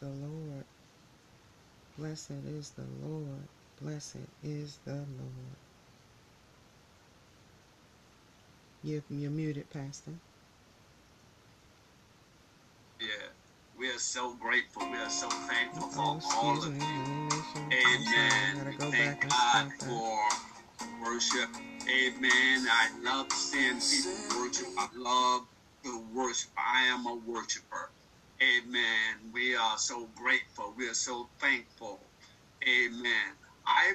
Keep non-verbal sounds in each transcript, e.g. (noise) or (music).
Amen. Amen. Blessed is the Lord. Blessed is the Lord. Blessed is the Lord. You, you're muted, Pastor. Yeah. We are so grateful. We are so thankful oh, for all of you. Amen. We thank God for worship. Amen. I love seeing people worship. I love to worship. I am a worshiper. Amen. We are so grateful. We are so thankful. Amen. I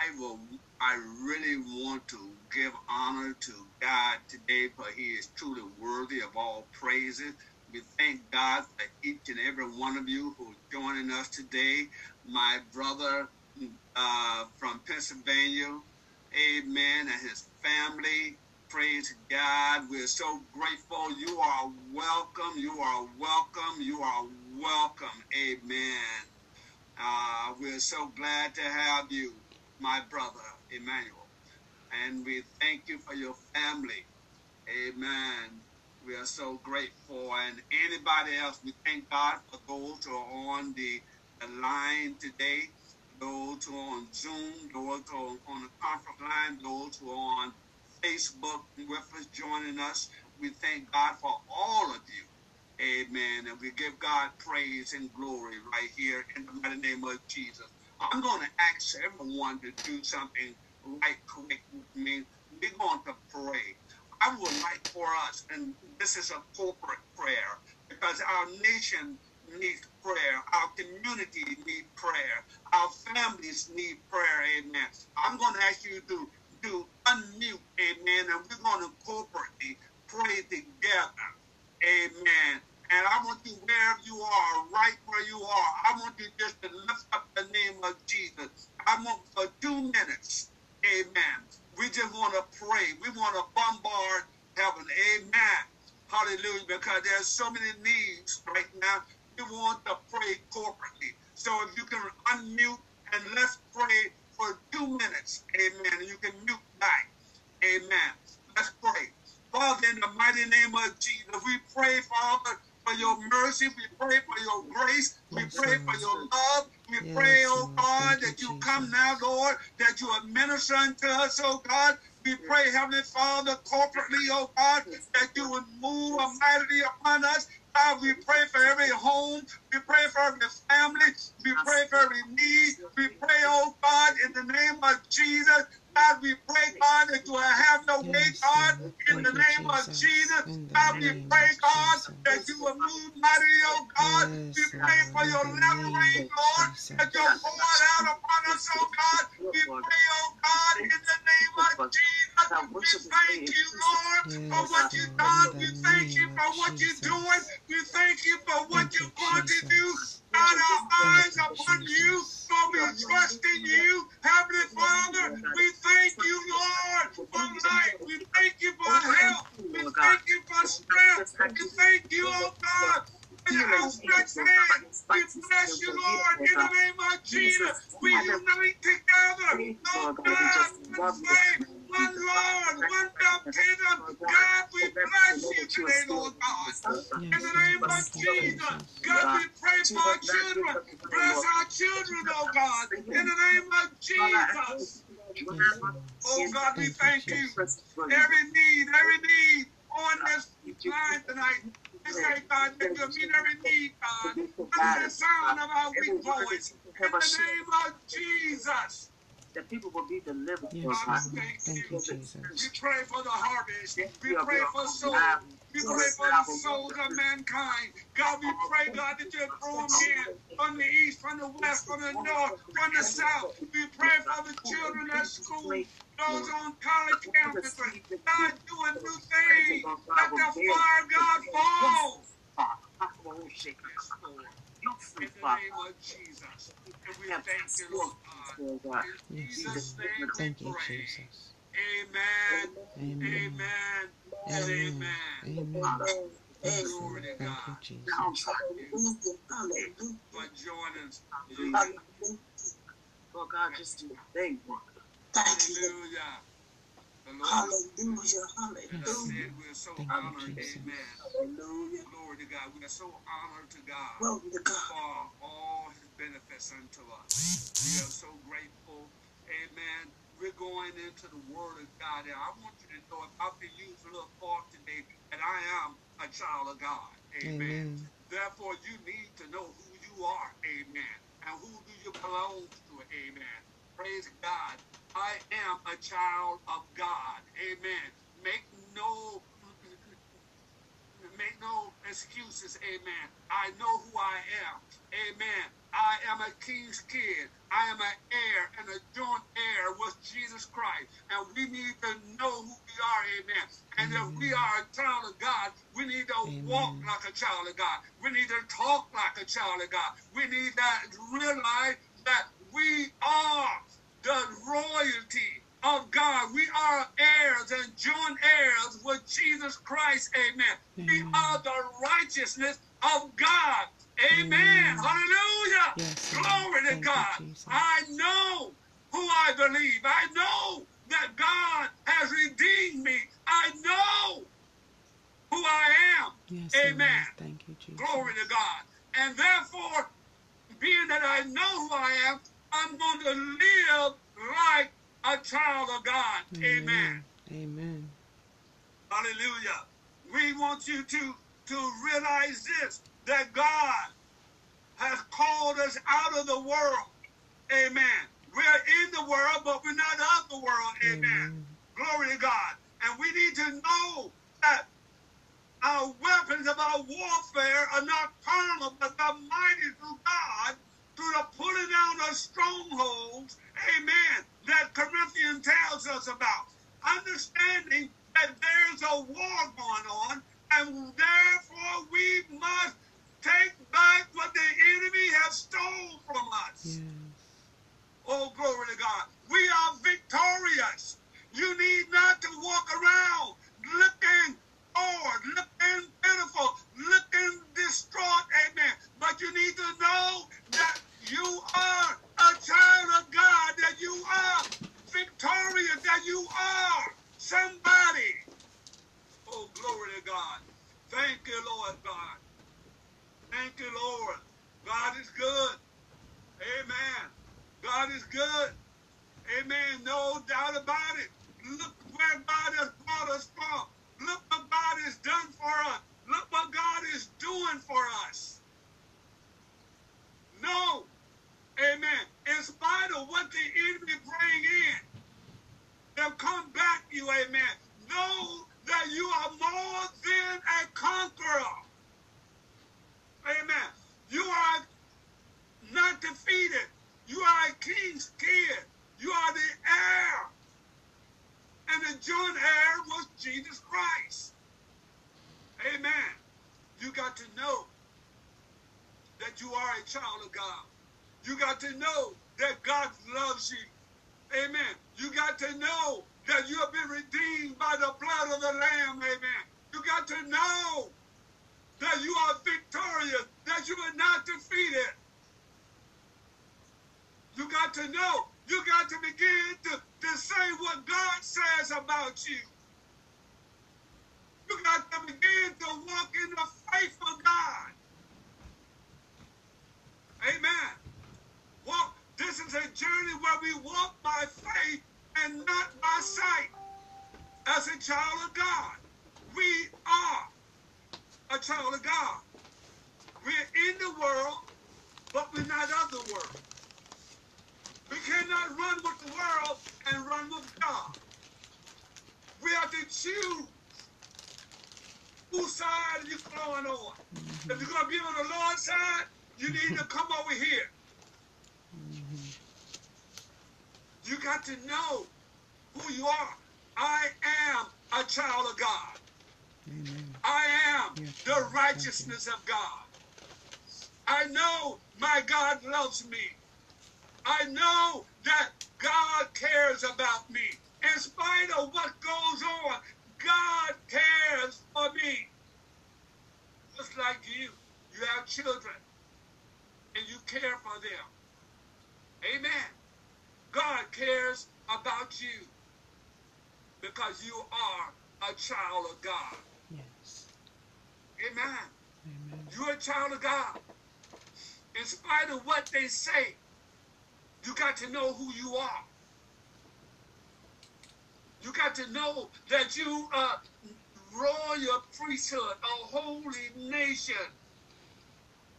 I will I really want to give honor to God today for he is truly worthy of all praises. We thank God for each and every one of you who are joining us today. My brother uh, from Pennsylvania, amen, and his family, Praise God. We're so grateful. You are welcome. You are welcome. You are welcome. Amen. Uh, we're so glad to have you, my brother, Emmanuel. And we thank you for your family. Amen. We are so grateful. And anybody else, we thank God for those who are on the, the line today, those who are on Zoom, those who are on the conference line, those who are on Facebook with us, joining us. We thank God for all of you. Amen. And we give God praise and glory right here in the mighty name of Jesus. I'm going to ask everyone to do something right quick with me. We're going to pray. I would like for us, and this is a corporate prayer, because our nation needs prayer. Our community needs prayer. Our families need prayer. Amen. I'm going to ask you to to unmute, amen, and we're going to corporately pray together, amen. And I want you, wherever you are, right where you are, I want you just to lift up the name of Jesus. I want for two minutes, amen. We just want to pray. We want to bombard heaven, amen. Hallelujah, because there's so many needs right now. We want to pray corporately. So if you can unmute and let's pray for two minutes. Amen. You can mute back. Amen. Let's pray. Father, in the mighty name of Jesus, we pray, Father, for your mercy. We pray for your grace. We pray for your love. We yes, pray, oh God, that you, come now, Lord, that you administer unto us, oh God. We pray, Heavenly Father, corporately, oh God, that you would move mightily upon us. We pray for every home. We pray for every family. We pray for every need. We pray, oh God, in the name of Jesus. God, we pray, God, that you will have no way, God, in the name of Jesus. God, we pray, God, that you will move mighty, oh God. We pray for your levering, oh Lord, that you're pouring out upon us, oh God. We pray, oh God, in the name of Jesus. We thank you, Lord, for what you've done. We thank you for what you're doing. We thank you for what you're going to do. God, our eyes upon you, for we trust in you. Heavenly Father, we thank you, Lord, for life. We thank you for health. We thank you for strength. We thank you, oh God, We bless you, Lord, in the name of Jesus. We unite together. Oh God, one one Lord. God, we bless you today, Lord God. In the name of Jesus. God, we pray for our children. Bless our children, oh God. In the name of Jesus. Oh God, we thank you. Every need, every need on this line tonight. We say, God, that you'll meet every need, God. Under the sound of our weak voice. In the name of Jesus that people will be delivered. Yes, God, thank, thank you, Jesus. We pray for the harvest. We pray for souls. We pray for the souls of mankind. God, we pray, God, that you draw them in from the east, from the west, from the north, from the south. We pray for the children at school, those on college campuses. God, do a new thing. Let the fire, God, fall. Yes, Lord. In the name of Jesus. And we thank you, Lord God. In Jesus' name Thank you, Jesus. Amen. Amen. Amen. Amen. Glory to God. Thank you, Jesus. For us. Lord God, just do a thing. Hallelujah. Hallelujah. Hallelujah. We're so Thank honored. You, Amen. Hallelujah. To God. We are so honored to God, Glory to God. for all his benefits unto us. We are so grateful. Amen. We're going into the Word of God. And I want you to know, if I can use a little thought today, that I am a child of God. Amen. Amen. Therefore, you need to know who you are. Amen. And who do you belong to? Amen. Praise God. I am a child of God. Amen. Make no make no excuses. Amen. I know who I am. Amen. I am a king's kid. I am an heir and a joint heir with Jesus Christ. And we need to know who we are. Amen. And Amen. if we are a child of God, we need to Amen. walk like a child of God. We need to talk like a child of God. We need to realize that we are the royalty of God. We are heirs and joint heirs with Jesus Christ. Amen. Amen. We are the righteousness of God. Amen. Amen. Hallelujah. Yes, Glory to God. You, I know who I believe. I know that God has redeemed me. I know who I am. Yes, Amen. Thank you, Jesus. Glory to God. And therefore, being that I know who I am, I'm going to live like a child of God. Amen. Amen. Hallelujah. We want you to, to realize this, that God has called us out of the world. Amen. We're in the world, but we're not of the world. Amen. Amen. Glory to God. And we need to know that our weapons of our warfare are not carnal, but the mighty through God through the pulling down of strongholds, amen, that Corinthians tells us about. Understanding that there's a war going on, and therefore we must take back what the enemy has stolen from us. Oh, glory to God. We are victorious. You need not to walk around looking bored, looking pitiful, looking distraught, amen. But you need to know that you are a child of God, that you are victorious, that you are somebody. Oh, glory to God. Thank you, Lord God. Thank you, Lord. God is good. Amen. God is good. Amen. No doubt about it. Look where God has brought us from. Look what God has done for us. Look what God is doing for us. No Amen. In spite of what the enemy bring in, they'll come back you. Amen. Know that you are more than a conqueror. Amen. You are not defeated. You are a king's kid. You are the heir. And the joint heir was Jesus Christ. Amen. You got to know that you are a child of God. You got to know that God loves you. Amen. You got to know that you have been redeemed by the blood of the Lamb. Amen. You got to know that you are victorious, that you are not defeated. You got to know. You got to begin to, to say what God says about you. You got to begin to walk in the faith of God. Amen walk. This is a journey where we walk by faith and not by sight. As a child of God, we are a child of God. We're in the world, but we're not of the world. We cannot run with the world and run with God. We have to choose whose side you're you going on. If you're going to be on the Lord's side, you need to come over here. You got to know who you are. I am a child of God. Amen. I am yes, the righteousness of God. I know my God loves me. I know that God cares about me. In spite of what goes on, God cares for me. Just like you, you have children and you care for them. Amen. God cares about you because you are a child of God. Yes. Amen. Amen. You're a child of God. In spite of what they say, you got to know who you are. You got to know that you are royal priesthood, a holy nation.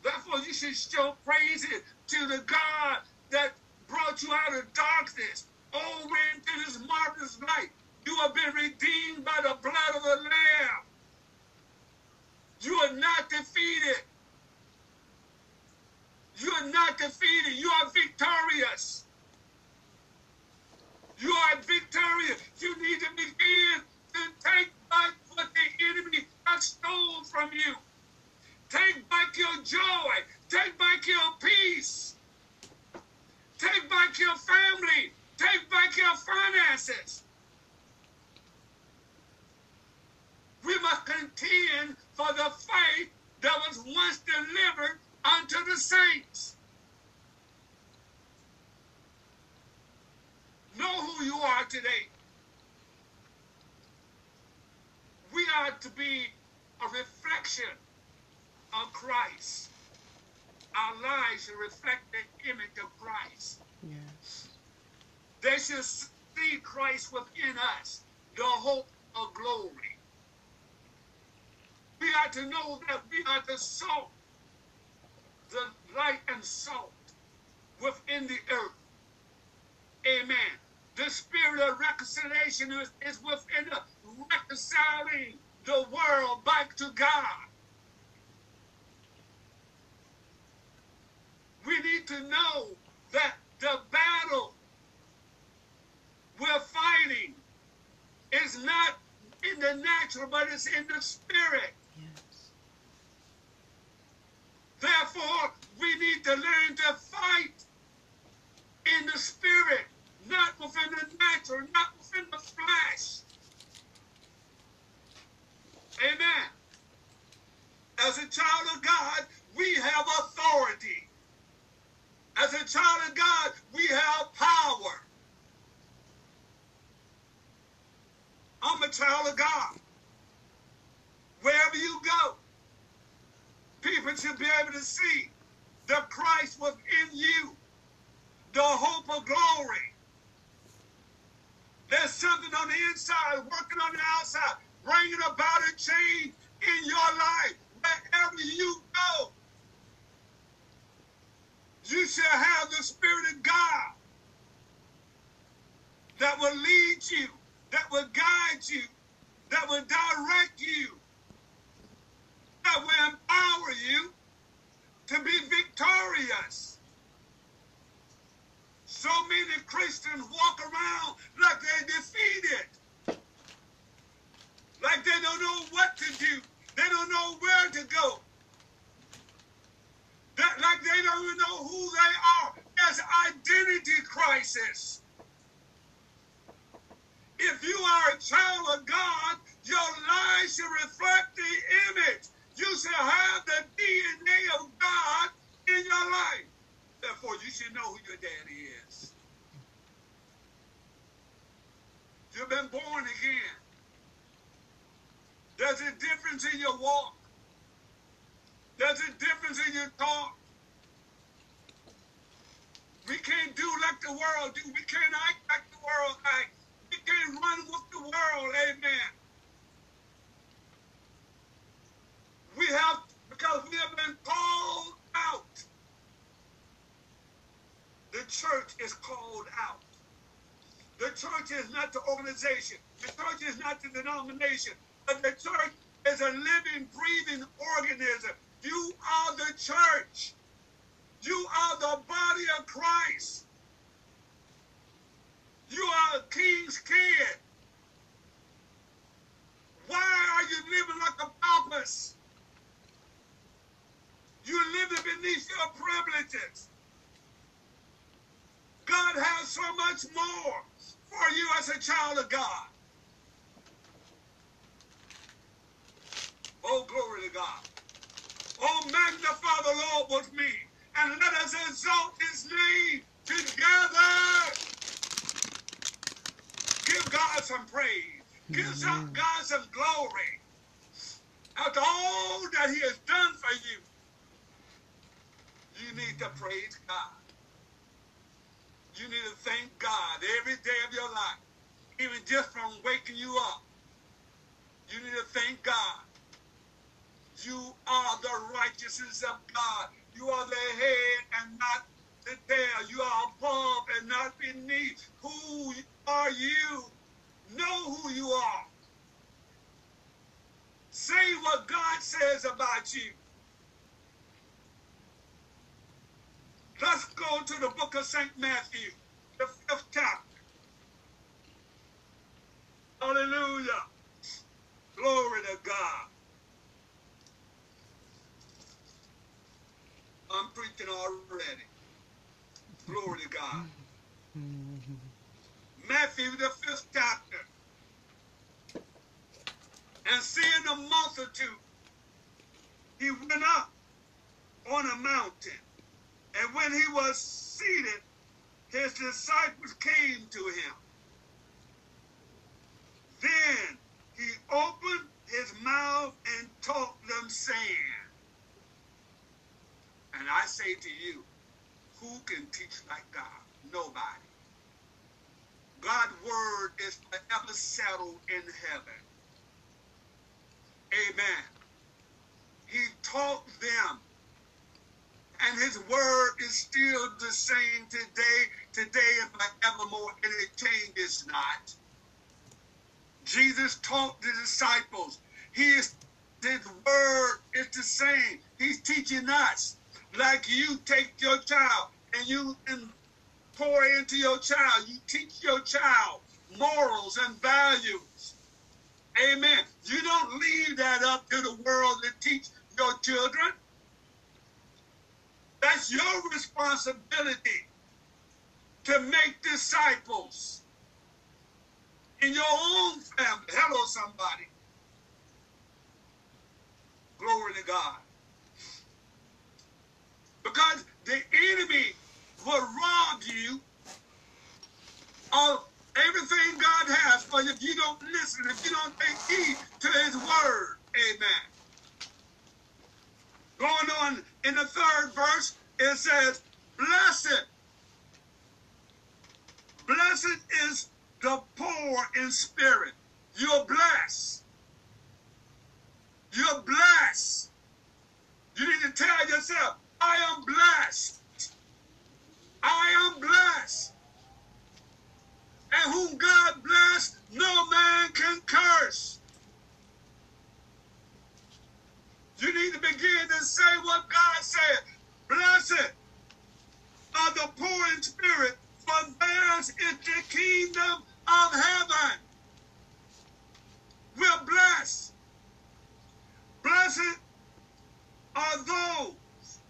Therefore, you should show praises to the God that brought you out of darkness over into this marvelous light. You have been redeemed by the blood of the Lamb. You are not defeated. You are not defeated. You are victorious. You are victorious. You need to begin to take back what the enemy has stolen from you. Take back your joy. Take back your peace. Take back your family. Take back your finances. We must contend for the faith that was once delivered unto the saints. Know who you are today. We are to be a reflection of Christ. Our lives should reflect the image of Christ. Yes. They should see Christ within us, the hope of glory. We are to know that we are the salt, the light and salt within the earth. Amen. The spirit of reconciliation is, is within us, reconciling the world back to God. We need to know that the battle we're fighting is not in the natural, but it's in the spirit. Yes. Therefore, we need to learn to fight in the spirit, not within the natural, not within the flesh. Amen. As a child of God, we have authority. As a child of God, we have power. I'm a child of God. Wherever you go, people should be able to see the Christ within you, the hope of glory. There's something on the inside working on the outside, bringing about a change in your life. Wherever you go, you shall have the Spirit of God that will lead you, that will guide you, that will direct you, that will empower you to be victorious. So many Christians walk around like they're defeated, like they don't know what to do, they don't know where to go, that, like they don't even know who they are. There's identity crisis. If you are a child of God, your life should reflect the image. You should have the DNA of God in your life. Therefore, you should know who your daddy is. You've been born again. There's a difference in your walk. There's a difference in your talk. We can't do like the world do. We can't act like the world acts. We can't run with the world. Amen. We have, because we have been called out. The church is called out. The church is not the organization. The church is not the denomination. But the church is a living, breathing organism. You are the church. You are the body of Christ. You are a king's kid. Why are you living like a paupers? You living beneath your privileges. God has so much more for you as a child of God. Oh, glory to God. Oh, magnify the Lord with me, and let us exalt his name together. Give God some praise. Give some God some glory. After all that he has done for you, you need to praise God. You need to thank God every day of your life, even just from waking you up. You need to thank God. You are the righteousness of God. You are the head and not the tail. You are above and not beneath. Who are you? Know who you are. Say what God says about you. Let's go to the book of St. Matthew, the fifth chapter. Hallelujah. Glory to God. I'm preaching already. Glory to God. Matthew, the fifth chapter. And seeing the multitude, he went up on a mountain. And when he was seated, his disciples came to him. Then he opened his mouth and taught them, saying, And I say to you, who can teach like God? Nobody. God's word is forever settled in heaven. Amen. He taught them. And his word is still the same today, today and forevermore, and it changes not. Jesus taught the disciples. He is, his word is the same. He's teaching us. Like you take your child and you pour into your child. You teach your child morals and values. Amen. You don't leave that up to the world to teach your children. That's your responsibility to make disciples in your own family. Hello, somebody. Glory to God. Because the enemy will rob you of everything God has for you if you don't listen, if you don't take heed to his word. Amen. Going on in the third verse, it says, Blessed. Blessed is the poor in spirit. You're blessed. You're blessed. You need to tell yourself, I am blessed. I am blessed. And whom God bless, no man can curse. You need to begin to say what God said. Blessed are the poor in spirit, for theirs is the kingdom of heaven. We're blessed. Blessed are those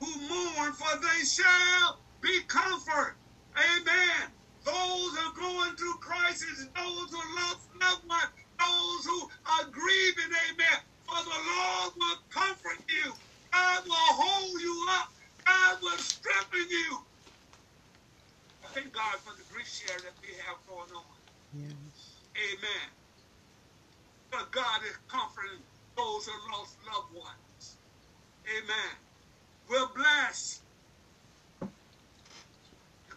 who mourn, for they shall be comforted. Amen. Those who are going through crisis, those who lost loved ones, those who are grieving, amen. For the Lord will comfort you. God will hold you up. God will strengthen you. I thank God for the grief share that we have going on. Yes. Amen. But God is comforting those who lost loved ones. Amen. We're blessed.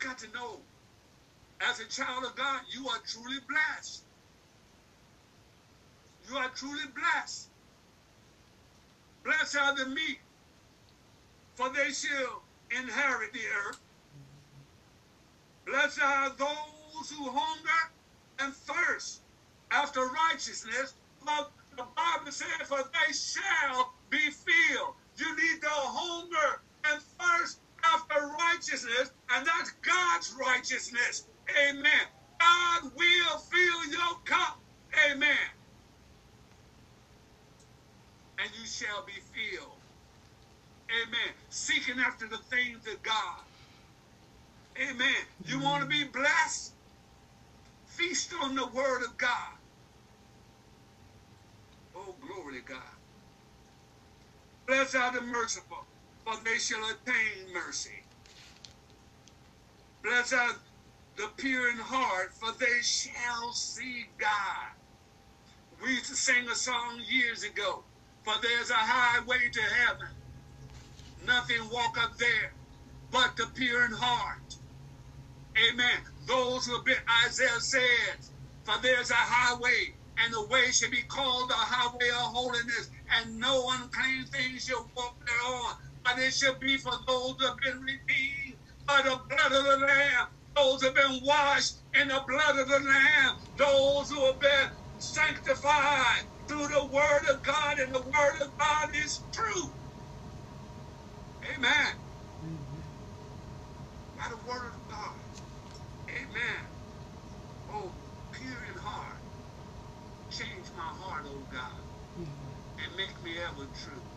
Got to know, as a child of God, you are truly blessed. You are truly blessed. Blessed are the meek, for they shall inherit the earth. Blessed are those who hunger and thirst after righteousness, for the Bible says, for they shall be filled. You need to hunger and thirst after righteousness, and that's God's righteousness. Amen. God will fill your cup. Amen. And you shall be filled. Amen. Seeking after the things of God. Amen. You want to be blessed? Feast on the word of God. Oh, glory to God. Blessed are the merciful, for they shall attain mercy. Blessed are the pure in heart, for they shall see God. We used to sing a song years ago, for there's a highway to heaven. Nothing walk up there but the pure in heart. Amen. Those who have been, Isaiah says, for there's a highway, and the way should be called the highway of holiness, and no unclean thing shall walk thereon. But it shall be for those who have been redeemed by the blood of the Lamb, those who have been washed in the blood of the Lamb, those who have been sanctified through the word of God, and the word of God is true. Amen. By the word of God. Amen. Oh, pure in heart. Change my heart, oh God, and make me ever true.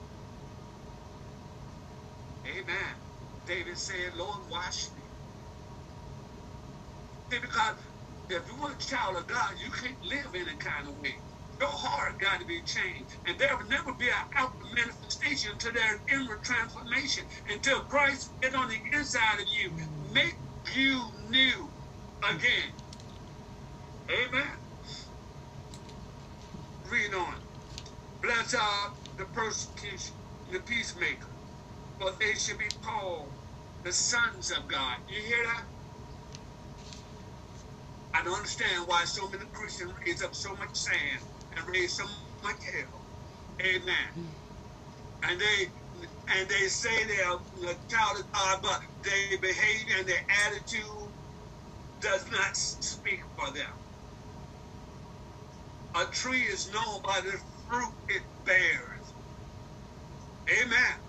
Amen. David said, Lord, wash me. See, because if you are a child of God, you can't live any kind of way. Your heart got to be changed. And there will never be an outward manifestation to their inward transformation until Christ get on the inside of you. Make you new again. Amen. Read on. Bless are the persecution, the peacemaker, for they should be called the sons of God. You hear that? I don't understand why so many Christians raise up so much sand and raise so much hell. Amen. And they and they say they are a child of God, but their behavior and their attitude does not speak for them. A tree is known by the fruit it bears. Amen.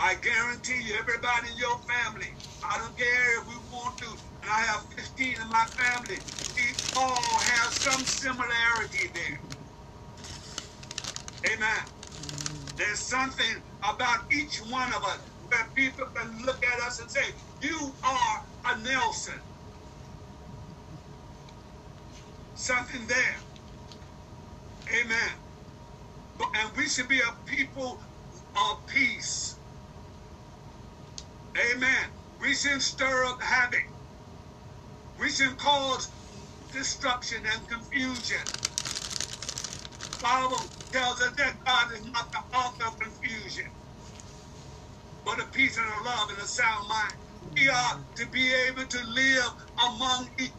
I guarantee you, everybody in your family, I don't care if we want to, and I have 15 in my family, we all have some similarity there. Amen. There's something about each one of us that people can look at us and say, you are a Nelson. Something there. Amen. And we should be a people of peace. Amen. We shouldn't stir up havoc. We shouldn't cause destruction and confusion. The Bible tells us that God is not the author of confusion, but a peace and a love and a sound mind. We are to be able to live among each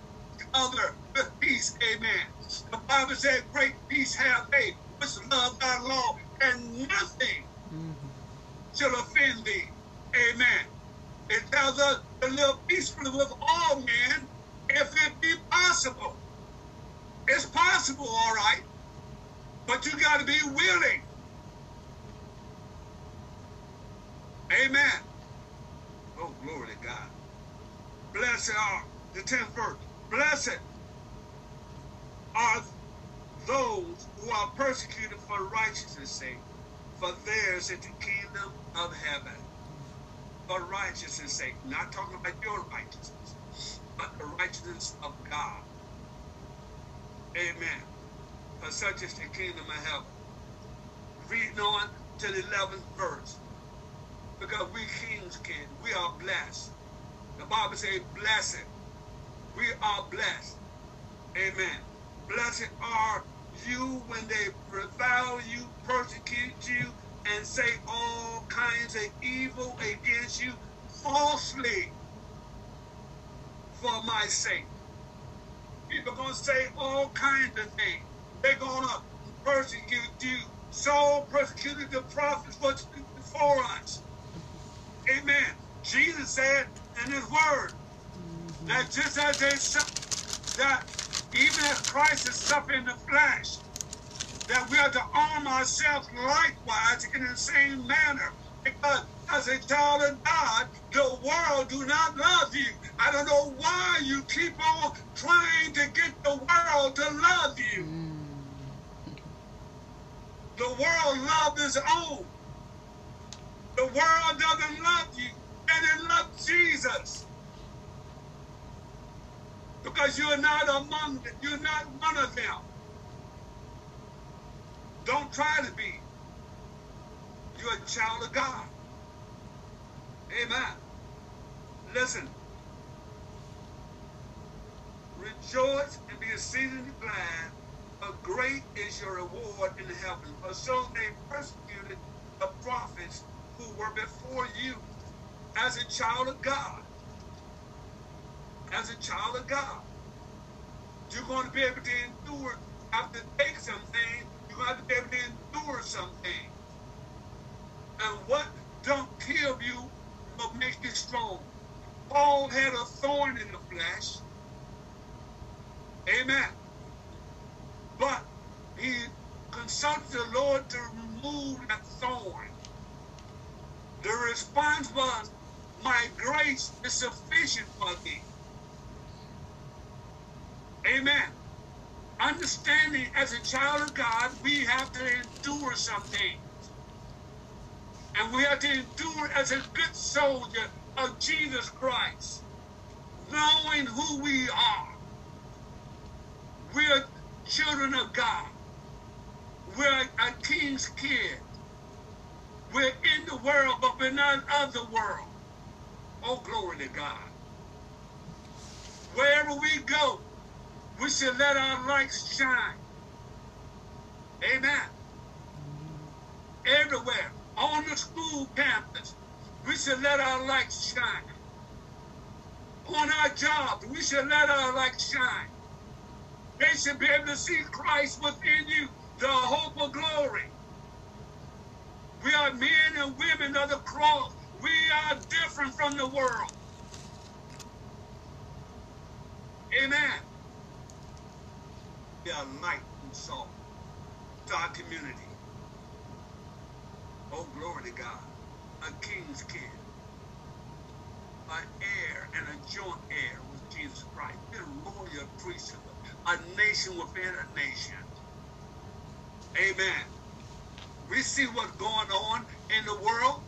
other with peace. Amen. The Bible said, great peace have they, which love thy law, and nothing mm-hmm. shall offend thee. Amen. It tells us to live peacefully with all men if it be possible. It's possible, all right, but you got to be willing. Amen. Oh, glory to God. Blessed are the 10th verse. Blessed are those who are persecuted for righteousness' sake, for theirs is the kingdom of heaven. For righteousness' sake, not talking about your righteousness, but the righteousness of God. Amen. For such is the kingdom of heaven. Reading on to the 11th verse. Because we kings can, we are blessed. The Bible says, blessed. We are blessed. Amen. Blessed are you when they revile you, persecute you, and say all kinds of evil against you falsely for my sake. People to say all kinds of things. They're to persecute you. Saul persecuted the prophets before us. Amen. Jesus said in his word that just as they that even as Christ is suffering the flesh, that we are to arm ourselves likewise in the same manner. Because as a child of God, the world do not love you. I don't know why you keep on trying to get the world to love you. Mm. The world loves its own. The world doesn't love you, and it loves Jesus because you're not among them. You're not one of them. Don't try to be. You're a child of God. Amen. Listen. Rejoice and be exceedingly glad, for great is your reward in heaven. For so they persecuted the prophets who were before you. As a child of God, as a child of God, you're going to be able to endure, to take something, you're to, have to endure something. And what don't kill you will make you strong. Paul had a thorn in the flesh. Amen. But he consulted the Lord to remove that thorn. The response was, My grace is sufficient for thee. Amen. Understanding as a child of God, we have to endure some things. And we have to endure as a good soldier of Jesus Christ, knowing who we are. We're children of God. We're a king's kid. We're in the world, but we're not of the world. Oh, glory to God. Wherever we go, we should let our lights shine. Amen. Everywhere, on the school campus, we should let our lights shine. On our jobs, we should let our lights shine. They should be able to see Christ within you, the hope of glory. We are men and women of the cross. We are different from the world. Amen. We are light and salt to our community. Oh, glory to God. A king's kid. An heir and a joint heir with Jesus Christ. A royal priesthood. A nation within a nation. Amen. We see what's going on in the world,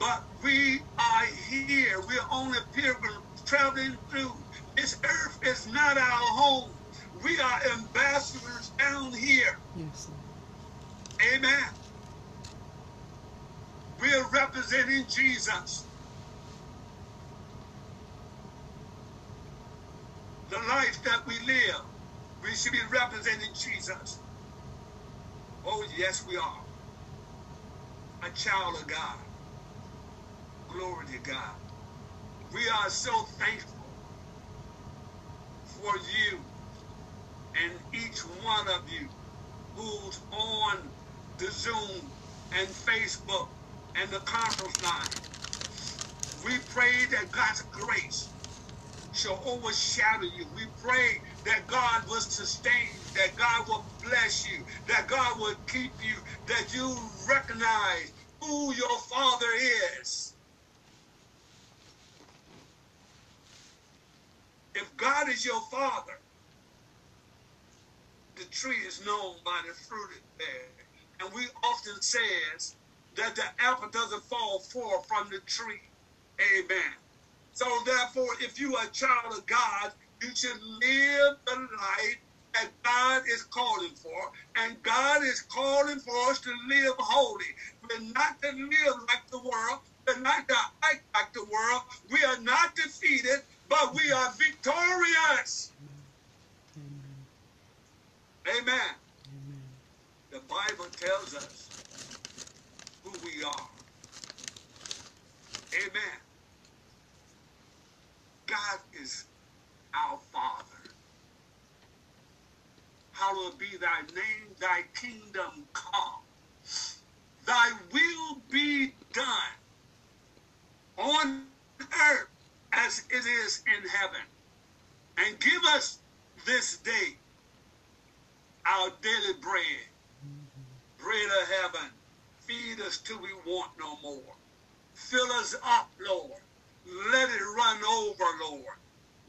but we are here. We're only pilgrims traveling through. This earth is not our home. We are ambassadors down here. Yes. Amen. We are representing Jesus. The life that we live, we should be representing Jesus. Oh, yes, we are. A child of God. Glory to God. We are so thankful for you and each one of you who's on the Zoom and Facebook and the conference line. We pray that God's grace shall overshadow you. We pray that God will sustain you, that God will bless you, that God will keep you, that you recognize who your Father is. If God is your Father, the tree is known by the fruit it bears. And we often says that the apple doesn't fall far from the tree. Amen. So therefore, if you are a child of God, you should live the life that God is calling for. And God is calling for us to live holy. We're not to live like the world. We're not to act like the world. We are not defeated, but we are victorious. Amen. Amen. The Bible tells us who we are. Amen. God is our Father. Hallowed be thy name, thy kingdom come. Thy will be done on earth as it is in heaven. And give us this day our daily bread. Bread of heaven. Feed us till we want no more. Fill us up, Lord. Let it run over, Lord.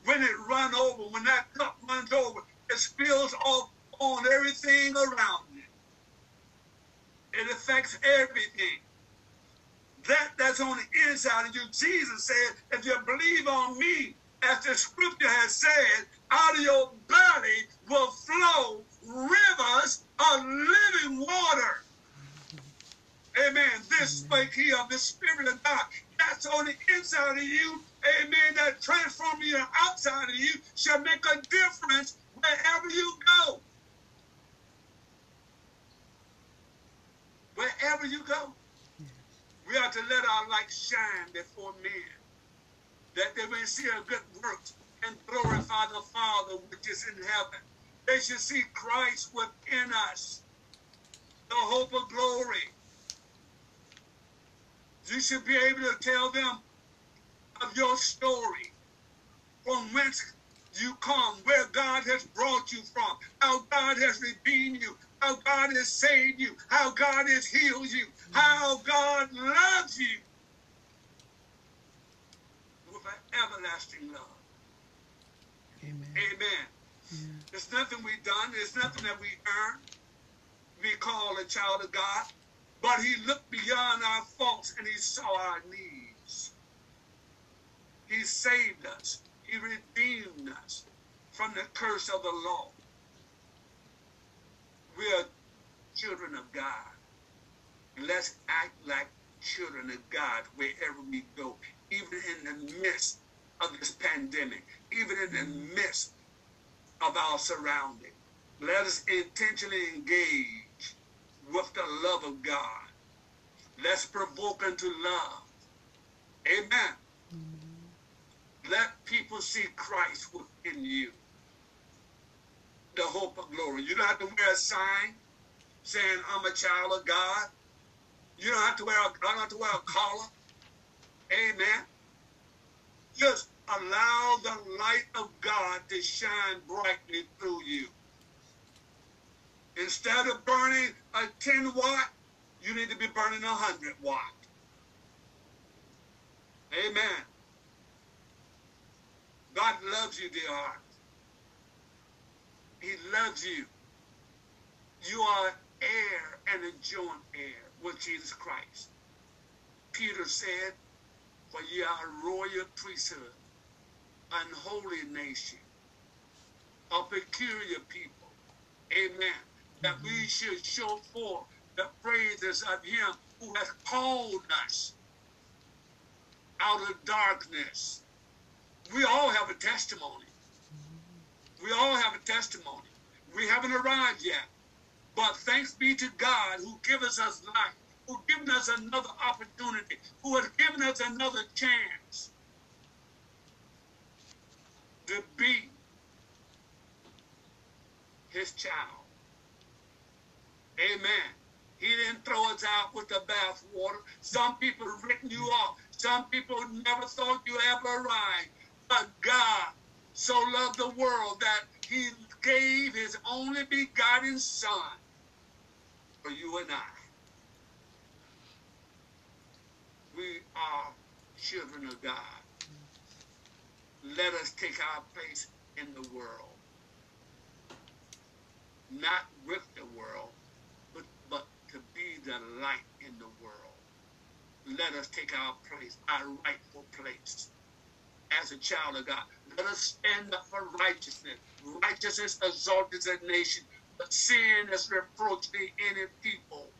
When it run over, when that cup runs over, it spills off on everything around it. It affects everything. That that's on the inside of you. Jesus said, if you believe on me, as the scripture has said, out of your belly will flow rivers of living water. Amen. This spake he of the Spirit of God. That's on the inside of you, amen, that transform you outside of you shall make a difference wherever you go. Wherever you go. We are to let our light shine before men, that they may see our good works and glorify the Father which is in heaven. They should see Christ within us, the hope of glory. You should be able to tell them of your story, from whence you come, where God has brought you from, how God has redeemed you, how God has saved you, how God has healed you, how God loves you with an everlasting love. Amen. Amen. There's nothing we've done. There's nothing that we earned. We call a child of God. But he looked beyond our faults and he saw our needs. He saved us. He redeemed us from the curse of the law. We are children of God. Let's act like children of God wherever we go, even in the midst of this pandemic, even in the midst of our surrounding. Let us intentionally engage with the love of God. Let's provoke unto love. Amen. Mm-hmm. Let people see Christ within you. The hope of glory. You don't have to wear a sign saying, I'm a child of God. You don't have to wear a, don't have to wear a collar. Amen. Just allow the light of God to shine brightly through you. Instead of burning a 10 watt, you need to be burning a 100 watt. Amen. God loves you, dear heart. He loves you. You are heir and a joint heir with Jesus Christ. Peter said, For ye are a royal priesthood, an holy nation, a peculiar people. Amen. That we mm-hmm. should show forth the praises of him who has called us out of darkness. We all have a testimony. We all have a testimony. We haven't arrived yet. But thanks be to God who gives us life, who given us another opportunity, who has given us another chance to be his child. Amen. He didn't throw us out with the bathwater. Some people written you off. Some people never thought you ever arrived. But God so loved the world that he gave his only begotten son for you and I. We are children of God. Let us take our place in the world. Not with the world, but, but to be the light in the world. Let us take our place, our rightful place as a child of God. Let us stand up for righteousness. Righteousness exalts a nation, but sin is reproach to any people.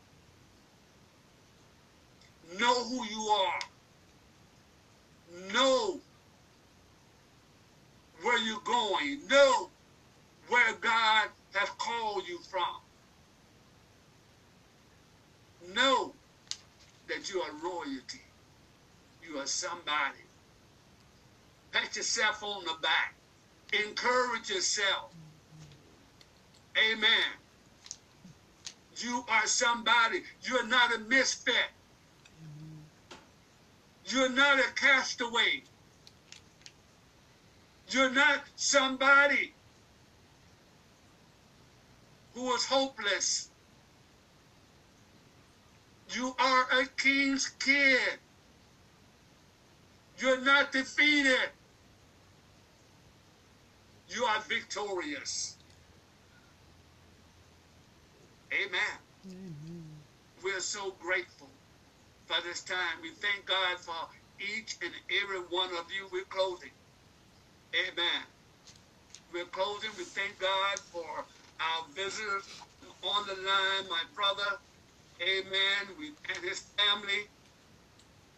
Know who you are. Know where you're going. Know where God has called you from. Know that you are royalty. You are somebody. Pat yourself on the back. Encourage yourself. Amen. You are somebody. You're not a misfit. You're not a castaway. You're not somebody who was hopeless. You are a king's kid. You're not defeated. You are victorious. Amen. Mm-hmm. We're so grateful for this time. We thank God for each and every one of you. We're closing. Amen. We're closing. We thank God for our visitors on the line, my brother. Amen. We and his family.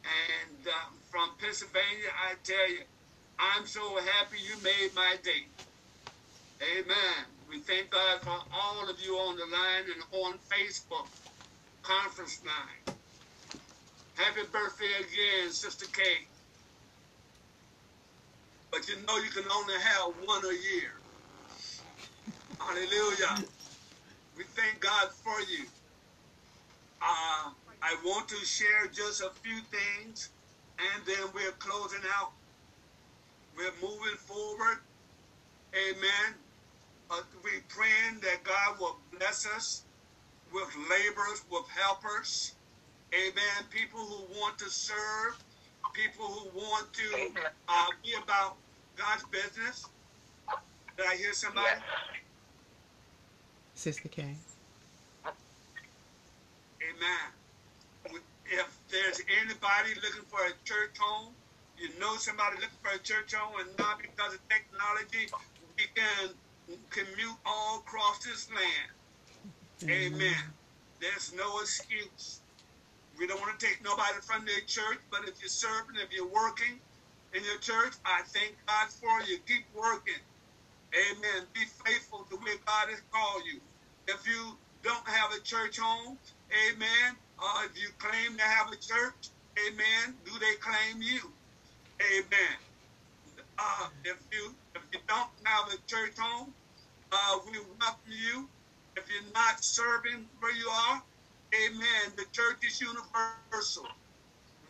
And um, from Pennsylvania, I tell you, I'm so happy you made my day. Amen. We thank God for all of you on the line and on Facebook, conference line. Happy birthday again, Sister Kay. But you know you can only have one a year. Hallelujah. We thank God for you. Uh, I want to share just a few things, and then we're closing out. We're moving forward. Amen. Uh, we're praying that God will bless us with laborers, with helpers. Amen. People who want to serve, people who want to uh, be about God's business. Did I hear somebody? Sister Kay. Amen. If there's anybody looking for a church home, you know somebody looking for a church home, and not because of technology, we can commute all across this land. Amen. Amen. There's no excuse. We don't want to take nobody from their church, but if you're serving, if you're working in your church, I thank God for you. Keep working. Amen. Be faithful to where God has called you. If you don't have a church home, amen, uh, if you claim to have a church, amen, do they claim you? Amen. Uh, if you if you don't have a church home, uh, we welcome you. If you're not serving where you are, amen. The church is universal.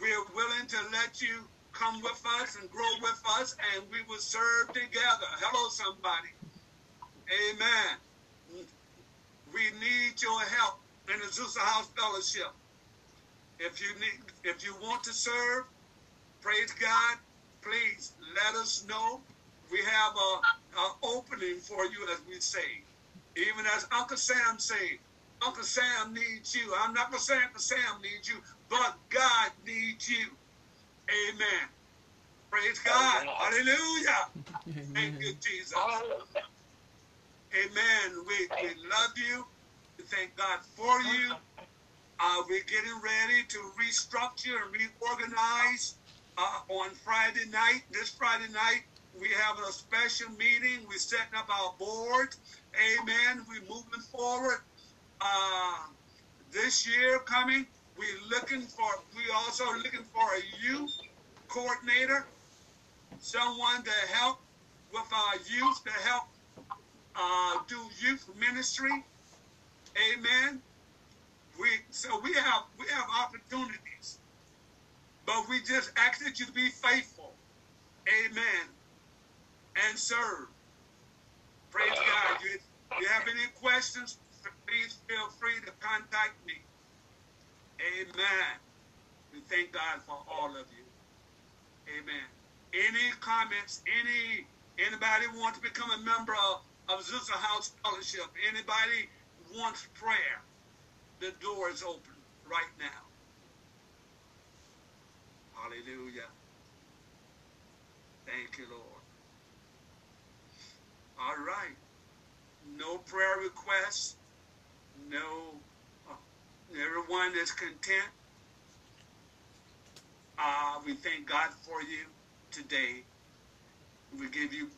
We're willing to let you come with us and grow with us, and we will serve together. Hello, somebody. Amen. We need your help in the Azusa House Fellowship. If you need, if you want to serve, praise God. Please let us know. We have a, a opening for you, as we say. Even as Uncle Sam say, Uncle Sam needs you. I'm not gonna say Uncle Sam needs you, but God needs you. Amen. Praise God. Hallelujah. (laughs) Amen. Thank you, Jesus. Amen. We, we love you. We thank God for you. Uh, we're getting ready to restructure and reorganize uh, on Friday night. This Friday night, we have a special meeting. We're setting up our board. Amen. We're moving forward. Uh, this year coming, we're looking for, we also looking for a youth coordinator, someone to help with our youth, to help uh, do youth ministry. Amen. We so we have we have opportunities, but we just ask that you be faithful. Amen. And serve. Praise God. You, you have any questions? Please feel free to contact me. Amen. We thank God for all of you. Amen. Any comments? Any anybody want to become a member of, of Azusa House Fellowship? Anybody wants prayer? The door is open right now. Hallelujah. Thank you, Lord. All right. No prayer requests. No. Uh, everyone is content. Uh, we thank God for you today. We give you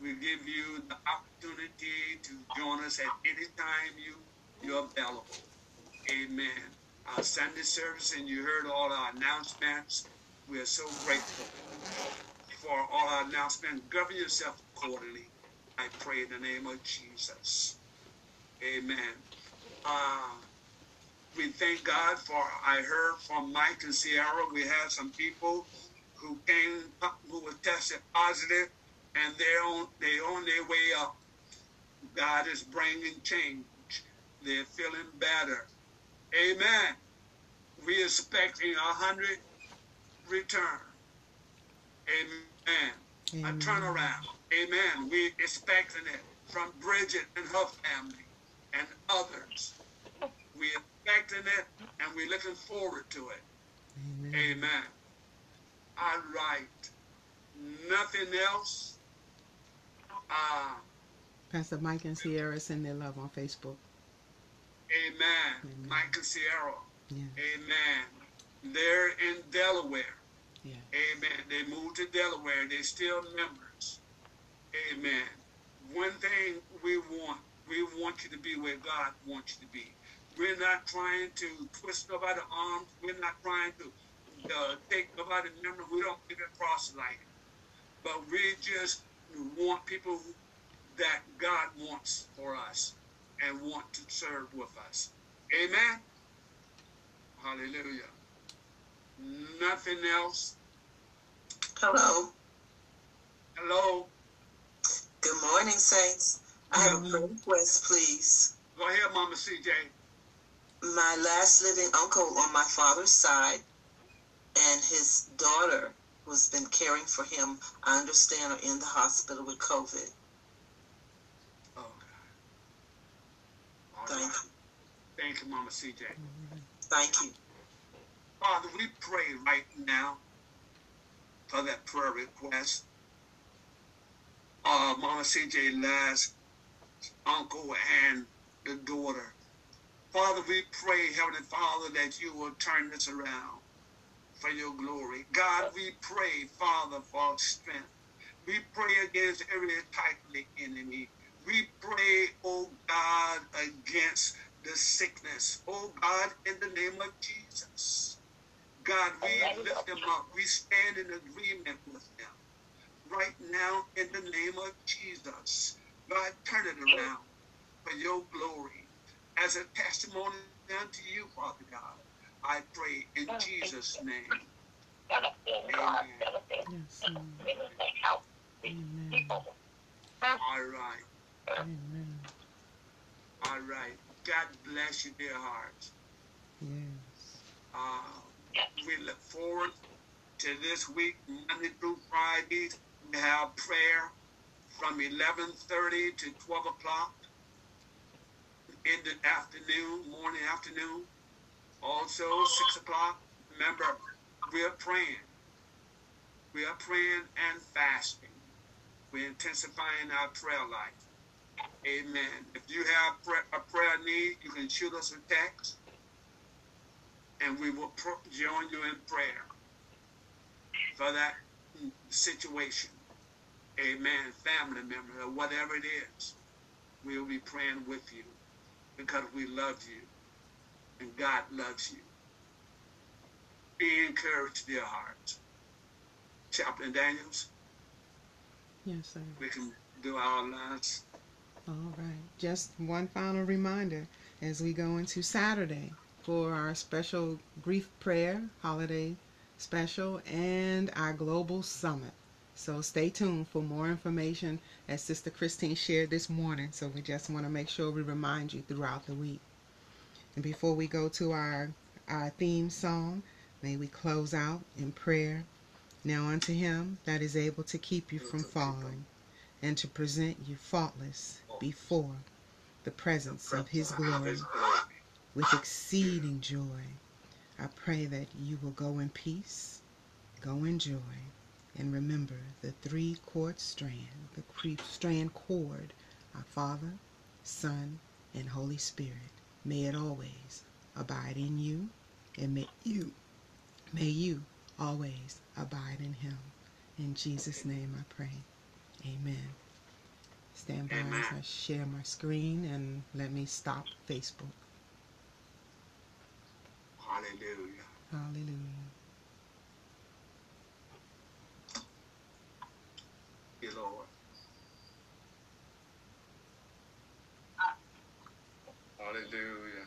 we give you the opportunity to join us at any time you you're available. Amen. Our Sunday service, and you heard all our announcements. We are so grateful for all our announcements. Govern yourself accordingly. I pray in the name of Jesus. Amen. Uh, we thank God for, I heard from Mike and Sierra, we had some people who came, who were tested positive, and they're on, they're on their way up. God is bringing change. They're feeling better. Amen. We expecting a hundred return. Amen. Amen. A turnaround. Amen. We expecting it from Bridget and her family and others. We're expecting it and we're looking forward to it. Amen. Amen. All right. Nothing else. Uh, Pastor Mike and Sierra send their love on Facebook. Amen. Amen. Mike and Sierra. Yeah. Amen. They're in Delaware. Yeah. Amen. They moved to Delaware. They're still members. Amen. One thing we want, we want you to be where God wants you to be. We're not trying to twist nobody's arms. We're not trying to uh, take nobody's memory. We don't get it proselyted. But we just want people that God wants for us and want to serve with us. Amen. Hallelujah. Nothing else. Hello. Hello. Good morning, Saints. I have a request, please. Go ahead, Mama CJ. My last living uncle on my father's side and his daughter who's been caring for him, I understand, are in the hospital with COVID. Oh, God. Thank right. you. Thank you, Mama CJ. Thank you. Father, we pray right now for that prayer request. Uh, Mama CJ last uncle and the daughter. Father, we pray, Heavenly Father, that you will turn this around for your glory. God, we pray, Father, for strength. We pray against every attack of enemy. We pray, oh God, against the sickness. Oh God, in the name of Jesus. God, we lift them up. We stand in agreement with them. Right now, in the name of Jesus. God, turn it around for your glory. As a testimony unto you, Father God. I pray in Jesus' name. Amen. Yes, Amen. All right. Amen. All right. God bless you, dear hearts. Yes. Uh, we look forward to this week, Monday through Friday. We have prayer from 11.30 to 12 o'clock in the afternoon, morning, afternoon. Also, 6 o'clock, remember, we are praying. We are praying and fasting. We're intensifying our prayer life. Amen. If you have a prayer need, you can shoot us a text and we will join you in prayer for that situation. Amen. Family member or whatever it is. We will be praying with you because we love you and God loves you. Be encouraged, dear heart. Chaplain Daniels. Yes, sir. We can do our last. All right. Just one final reminder as we go into Saturday for our special grief prayer holiday special and our global summit. So stay tuned for more information as Sister Christine shared this morning. So we just want to make sure we remind you throughout the week. And before we go to our, our theme song, may we close out in prayer. Now unto him that is able to keep you from falling and to present you faultless before the presence of his glory with exceeding joy. I pray that you will go in peace, go in joy, and remember the three chord strand, the strand chord, our Father, Son, and Holy Spirit. May it always abide in you, and may you, may you always abide in him. In Jesus' name I pray. Amen. Stand by Amen. as I share my screen and let me stop Facebook. Hallelujah. Hallelujah. Dear Lord. Hallelujah.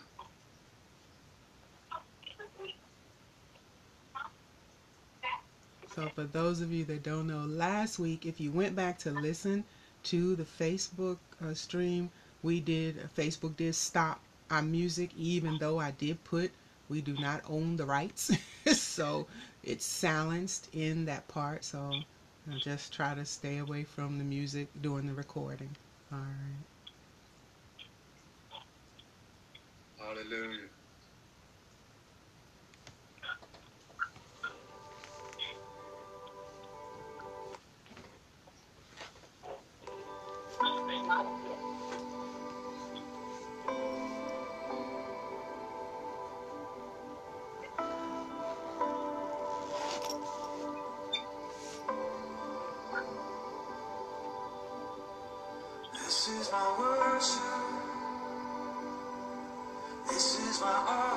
So, for those of you that don't know, last week, if you went back to listen to the Facebook uh, stream, we did, uh, Facebook did stop our music, even though I did put we do not own the rights. (laughs) so, it's silenced in that part. So, I'll just try to stay away from the music during the recording. All right. Hallelujah. Is my worship. This is my offering.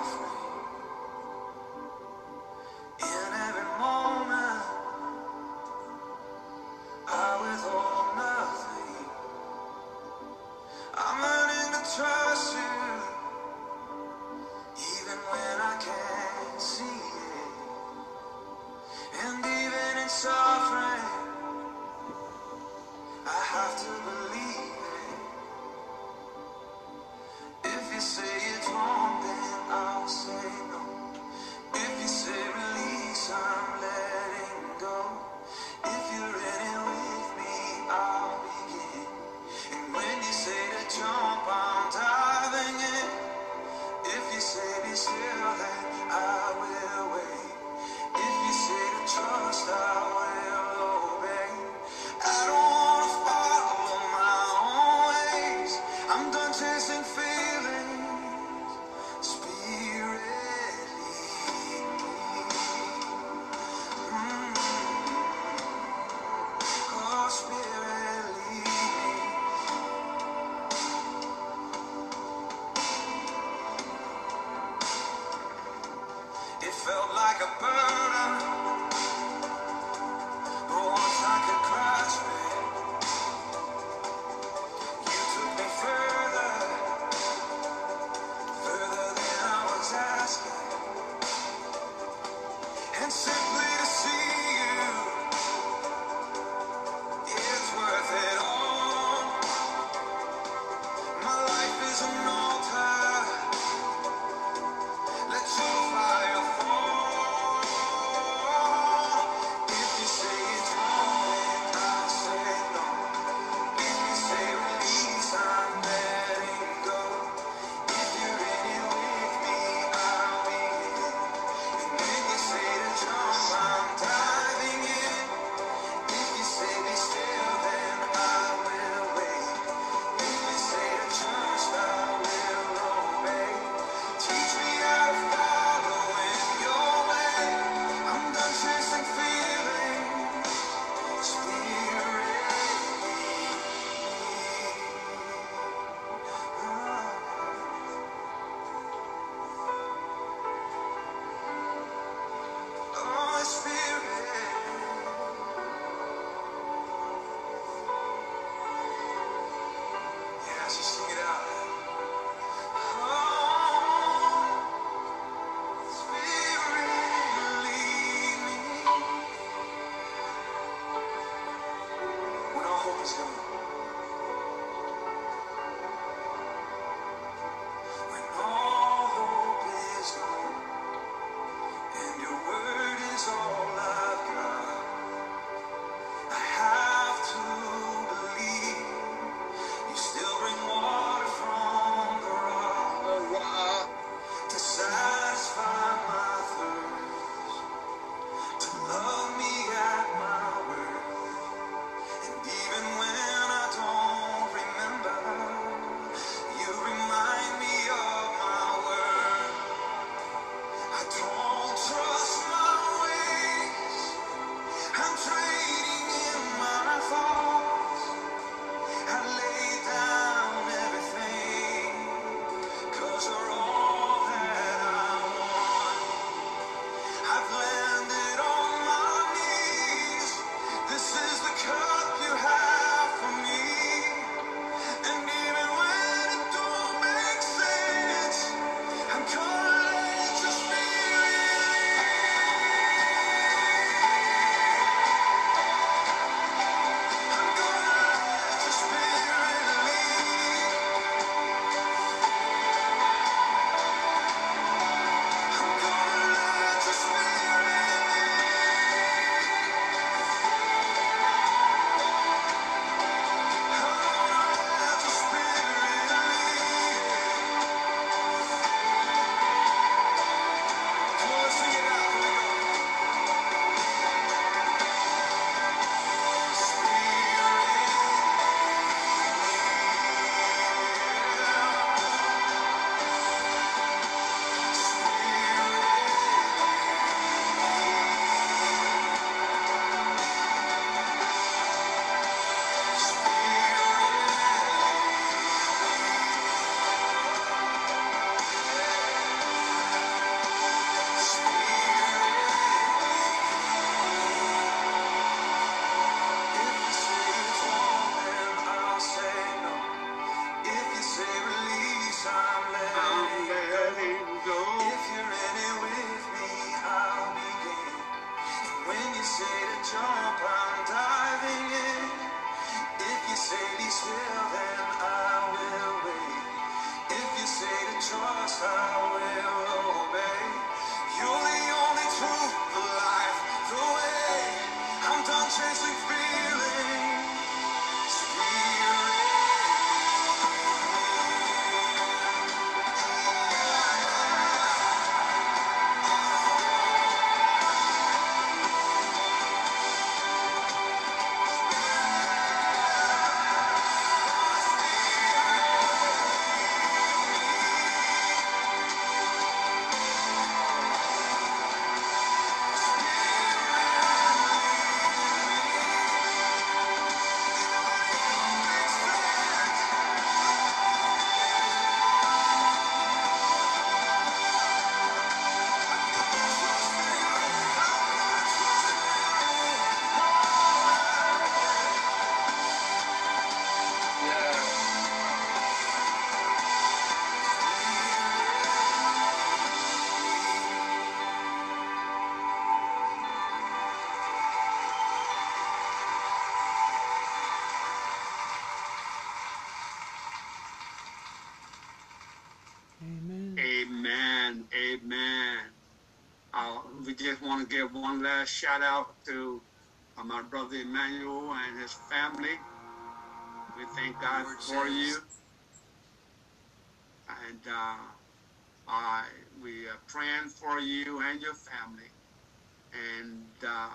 Give one last shout out to uh, my brother Emmanuel and his family. We thank God for you. And uh, I, we are praying for you and your family. And uh,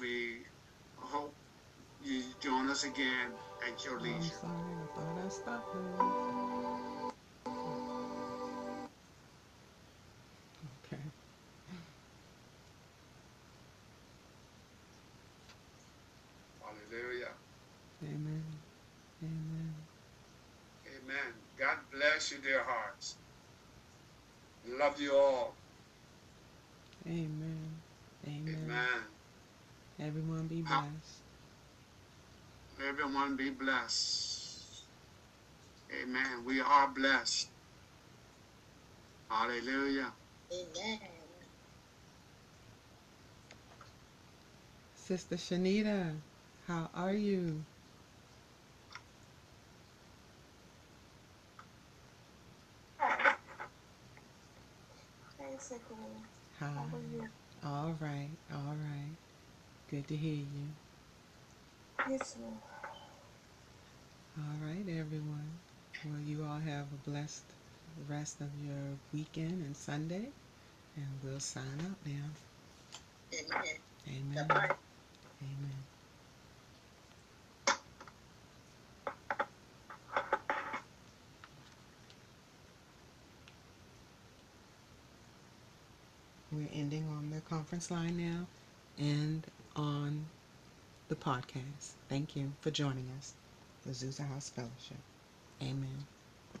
we hope you join us again at your I'm leisure. Bless you, dear hearts. Love you all. Amen. Amen. Amen. Everyone be blessed. Everyone be blessed. Amen. We are blessed. Hallelujah. Amen. Sister Shanita, how are you? Hi. how are? All right. All right. Good to hear you. You too. All right, everyone. Well, you all have a blessed rest of your weekend and Sunday, and we'll sign up now. Amen. Amen. Amen. We're ending on the conference line now and on the podcast. Thank you for joining us, the Azusa House Fellowship. Amen.